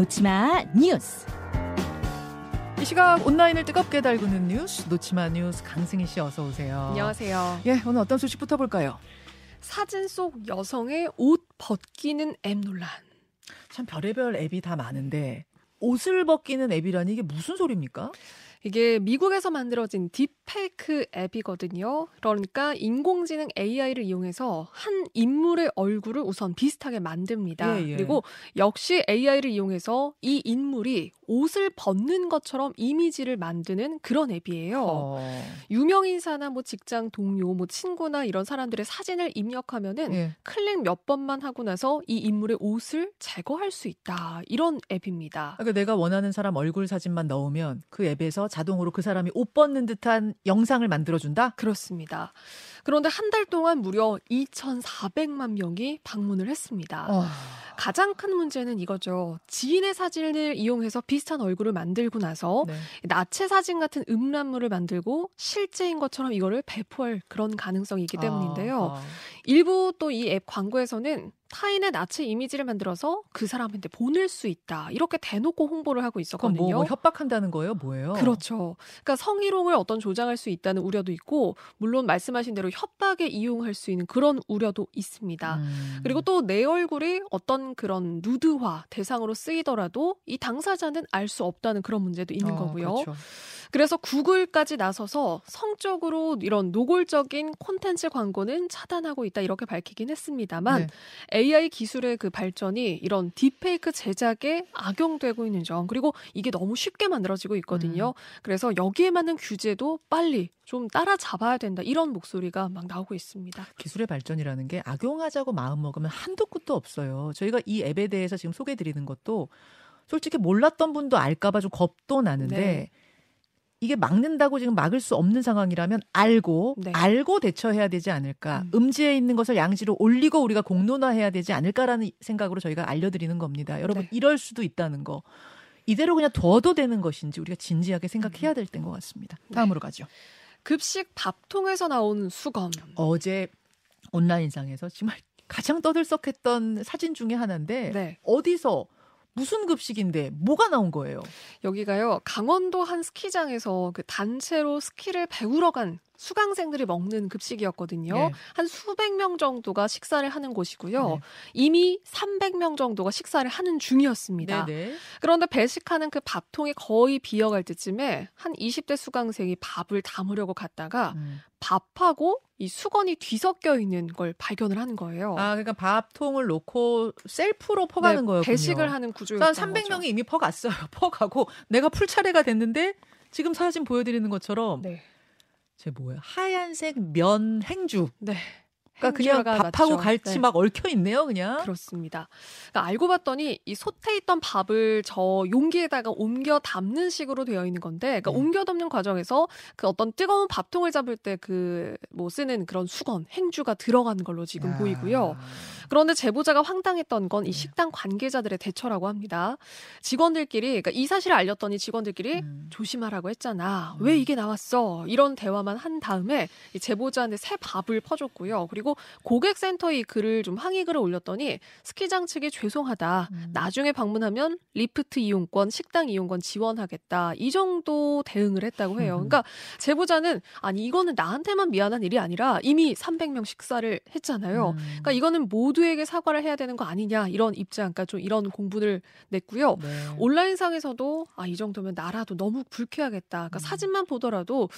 놓치마 뉴스. 이 시각 온라인을 뜨겁게 달구는 뉴스 놓치마 뉴스 강승희 씨 어서 오세요. 안녕하세요. 예, 오늘 어떤 소식부터 볼까요? 사진 속 여성의 옷 벗기는 앱 논란. 참 별의별 앱이 다 많은데 옷을 벗기는 앱이라니 이게 무슨 소리입니까? 이게 미국에서 만들어진 딥페이크 앱이거든요. 그러니까 인공지능 AI를 이용해서 한 인물의 얼굴을 우선 비슷하게 만듭니다. 예, 예. 그리고 역시 AI를 이용해서 이 인물이 옷을 벗는 것처럼 이미지를 만드는 그런 앱이에요. 어, 유명 인사나 뭐 직장 동료, 뭐 친구나 이런 사람들의 사진을 입력하면은 예. 클릭 몇 번만 하고 나서 이 인물의 옷을 제거할 수 있다. 이런 앱입니다. 그러니까 내가 원하는 사람 얼굴 사진만 넣으면 그 앱에서 자동으로 그 사람이 옷 벗는 듯한 영상을 만들어준다? 그렇습니다. 그런데 한 달 동안 무려 2,400만 명이 방문을 했습니다. 어, 가장 큰 문제는 이거죠. 지인의 사진을 이용해서 비슷한 얼굴을 만들고 나서 네. 나체 사진 같은 음란물을 만들고 실제인 것처럼 이거를 배포할 그런 가능성이 있기 때문인데요. 아, 아. 일부 또 이 앱 광고에서는 타인의 나체 이미지를 만들어서 그 사람한테 보낼 수 있다. 이렇게 대놓고 홍보를 하고 그건 있었거든요. 뭐, 뭐 협박한다는 거예요? 뭐예요? 그렇죠. 그러니까 성희롱을 어떤 조장할 수 있다는 우려도 있고, 물론 말씀하신 대로 협박에 이용할 수 있는 그런 우려도 있습니다. 음. 그리고 또 내 얼굴이 어떤 그런 누드화 대상으로 쓰이더라도 이 당사자는 알 수 없다는 그런 문제도 있는 어, 거고요. 그렇죠. 그래서 구글까지 나서서 성적으로 이런 노골적인 콘텐츠 광고는 차단하고 있다 이렇게 밝히긴 했습니다만 네. AI 기술의 그 발전이 이런 딥페이크 제작에 악용되고 있는 점 그리고 이게 너무 쉽게 만들어지고 있거든요. 음. 그래서 여기에 맞는 규제도 빨리 좀 따라잡아야 된다 이런 목소리가 막 나오고 있습니다. 기술의 발전이라는 게 악용하자고 마음 먹으면 한도 끝도 없어요. 저희가 이 앱에 대해서 지금 소개해 드리는 것도 솔직히 몰랐던 분도 알까봐 좀 겁도 나는데 네. 이게 막는다고 지금 막을 수 없는 상황이라면 알고 네. 알고 대처해야 되지 않을까. 음. 음. 지에 있는 것을 양지로 올리고 우리가 공론화해야 되지 않을까라는 생각으로 저희가 알려드리는 겁니다. 여러분 네. 이럴 수도 있다는 거. 이대로 그냥 둬도 되는 것인지 우리가 진지하게 음. 생각해야 될 때인 것 같습니다. 네. 다음으로 가죠. 급식 밥통에서 나온 수건. 어제 온라인상에서 정말 가장 떠들썩했던 사진 중에 하나인데 네. 어디서 무슨 급식인데 뭐가 나온 거예요? 여기가요 강원도 한 스키장에서 그 단체로 스키를 배우러 간 수강생들이 먹는 급식이었거든요. 네. 한 수백 명 정도가 식사를 하는 곳이고요. 네. 이미 300명 정도가 식사를 하는 중이었습니다. 네네. 그런데 배식하는 그 밥통이 거의 비어갈 때쯤에 한 20대 수강생이 밥을 담으려고 갔다가 음. 밥하고 이 수건이 뒤섞여 있는 걸 발견을 하는 거예요. 아 그러니까 밥통을 놓고 셀프로 퍼가는 네, 거였군요. 배식을 하는 구조였던 한 300명이 거죠. 이미 퍼갔어요. 퍼가고 내가 풀 차례가 됐는데 지금 사진 보여드리는 것처럼 네. 제 뭐야 하얀색 면 행주. 네. 그러니까 그냥 밥하고 맞죠. 갈치 네. 막 얽혀 있네요, 그냥. 그렇습니다. 그러니까 알고 봤더니 이 솥에 있던 밥을 저 용기에다가 옮겨 담는 식으로 되어 있는 건데, 그러니까 네. 옮겨 담는 과정에서 그 어떤 뜨거운 밥통을 잡을 때 그 뭐 쓰는 그런 수건, 행주가 들어가는 걸로 지금 야. 보이고요. 그런데 제보자가 황당했던 건이 네. 식당 관계자들의 대처라고 합니다. 직원들끼리, 그러니까 이 사실을 알렸더니 직원들끼리 음. 조심하라고 했잖아. 음. 왜 이게 나왔어? 이런 대화만 한 다음에 이 제보자한테 새 밥을 퍼줬고요. 그리고 고객센터에 이 글을 좀 항의 글을 올렸더니 스키장 측이 죄송하다. 음. 나중에 방문하면 리프트 이용권, 식당 이용권 지원하겠다. 이 정도 대응을 했다고 해요. 음. 그러니까 제보자는 아니 이거는 나한테만 미안한 일이 아니라 이미 300명 식사를 했잖아요. 음. 그러니까 이거는 모두에게 사과를 해야 되는 거 아니냐 이런 입장, 그러니까 좀 이런 공분을 냈고요. 네. 온라인상에서도 아 이 정도면 나라도 너무 불쾌하겠다. 그러니까 음. 사진만 보더라도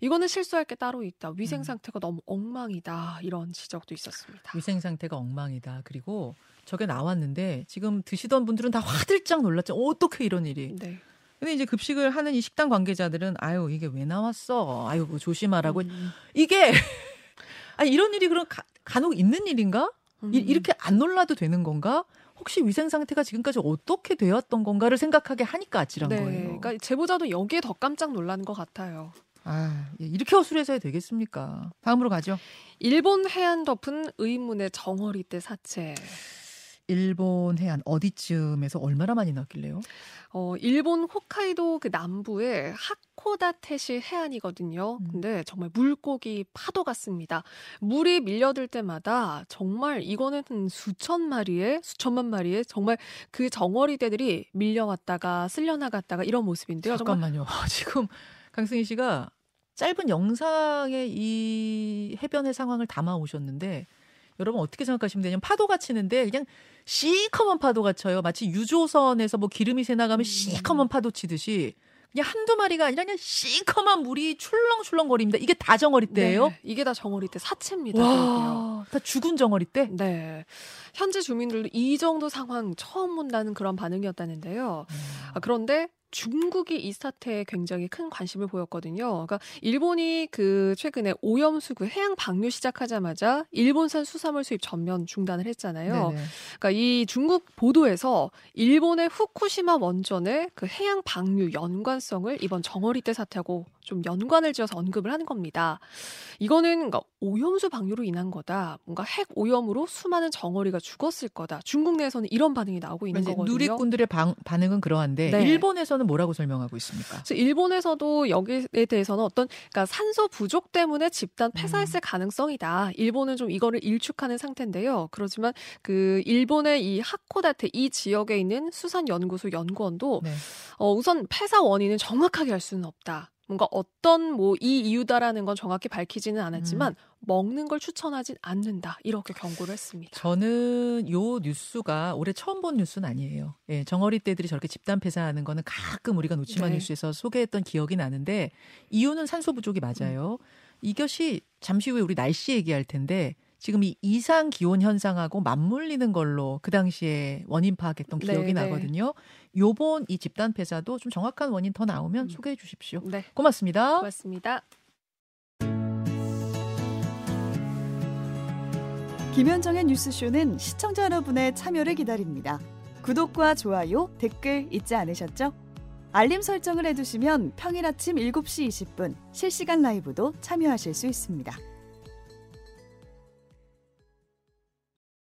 이거는 실수할 게 따로 있다. 위생 음. 상태가 너무 엉망이다. 이런 지적도 있었습니다. 위생 상태가 엉망이다. 그리고 저게 나왔는데 지금 드시던 분들은 다 화들짝 놀랐죠. 어떻게 이런 일이? 네. 근데 이제 급식을 하는 이 식당 관계자들은 아유 이게 왜 나왔어? 아유 그거 조심하라고. 음. 이게 아니 이런 일이 그럼 가, 간혹 있는 일인가? 이, 음. 이렇게 안 놀라도 되는 건가? 혹시 위생 상태가 지금까지 어떻게 되었던 건가를 생각하게 하니까 아찔한 네. 거예요. 그러니까 제보자도 여기에 더 깜짝 놀란 것 같아요. 아, 예, 이렇게 허술해서야 되겠습니까? 다음으로 가죠. 일본 해안 덮은 의문의 정어리대 사체. 일본 해안 어디쯤에서 얼마나 많이 났길래요? 어, 일본 홋카이도 그 남부에 하코다테시 해안이거든요. 음. 근데 정말 물고기 파도 같습니다. 물이 밀려들 때마다 정말 이거는 수천 마리의 수천만 마리의 정말 그 정어리대들이 밀려왔다가 쓸려나갔다가 이런 모습인데요. 잠깐만요. 지금 강승희 씨가 짧은 영상에 이 해변의 상황을 담아 오셨는데 여러분 어떻게 생각하시면 되냐면 파도가 치는데 그냥 시커먼 파도가 쳐요. 마치 유조선에서 뭐 기름이 새나가면 음. 시커먼 파도 치듯이 그냥 한두 마리가 아니라 그냥 시커먼 물이 출렁출렁거립니다. 이게 다 정어리떼예요? 네, 이게 다 정어리떼 사체입니다. 와, 다 죽은 정어리떼? 네. 현지 주민들도 이 정도 상황 처음 본다는 그런 반응이었다는데요. 음. 아, 그런데 중국이 이 사태에 굉장히 큰 관심을 보였거든요. 그러니까 일본이 그 최근에 오염수구 해양 방류 시작하자마자 일본산 수산물 수입 전면 중단을 했잖아요. 네네. 그러니까 이 중국 보도에서 일본의 후쿠시마 원전의 그 해양 방류 연관성을 이번 정어리대 사태하고 좀 연관을 지어서 언급을 하는 겁니다. 이거는 그러니까 오염수 방류로 인한 거다. 뭔가 핵 오염으로 수많은 정어리가 죽었을 거다. 중국 내에서는 이런 반응이 나오고 있는 거거든요. 누리꾼들의 방, 반응은 그러한데 네. 일본에서는 뭐라고 설명하고 있습니까? 일본에서도 여기에 대해서는 어떤 그러니까 산소 부족 때문에 집단 폐사했을 음. 가능성이다. 일본은 좀 이거를 일축하는 상태인데요. 그렇지만 그 일본의 이 하코다테 이 지역에 있는 수산 연구소 연구원도 네. 어, 우선 폐사 원인은 정확하게 알 수는 없다. 뭔가 어떤 뭐 이 이유다라는 건 정확히 밝히지는 않았지만 음. 먹는 걸 추천하진 않는다 이렇게 경고를 했습니다. 저는 요 뉴스가 올해 처음 본 뉴스는 아니에요. 예, 정어리 떼들이 저렇게 집단 폐사하는 거는 가끔 우리가 놓치만 네. 뉴스에서 소개했던 기억이 나는데 이유는 산소 부족이 맞아요. 음. 이것이 잠시 후에 우리 날씨 얘기할 텐데 지금 이 이상 기온 현상하고 맞물리는 걸로 그 당시에 원인 파악했던 기억이 네, 네. 나거든요. 요번 이 집단 폐사도 좀 정확한 원인 더 나오면 음. 소개해 주십시오. 네. 고맙습니다. 고맙습니다. 김현정의 뉴스쇼는 시청자 여러분의 참여를 기다립니다. 구독과 좋아요, 댓글 잊지 않으셨죠? 알림 설정을 해두시면 평일 아침 7시 20분 실시간 라이브도 참여하실 수 있습니다.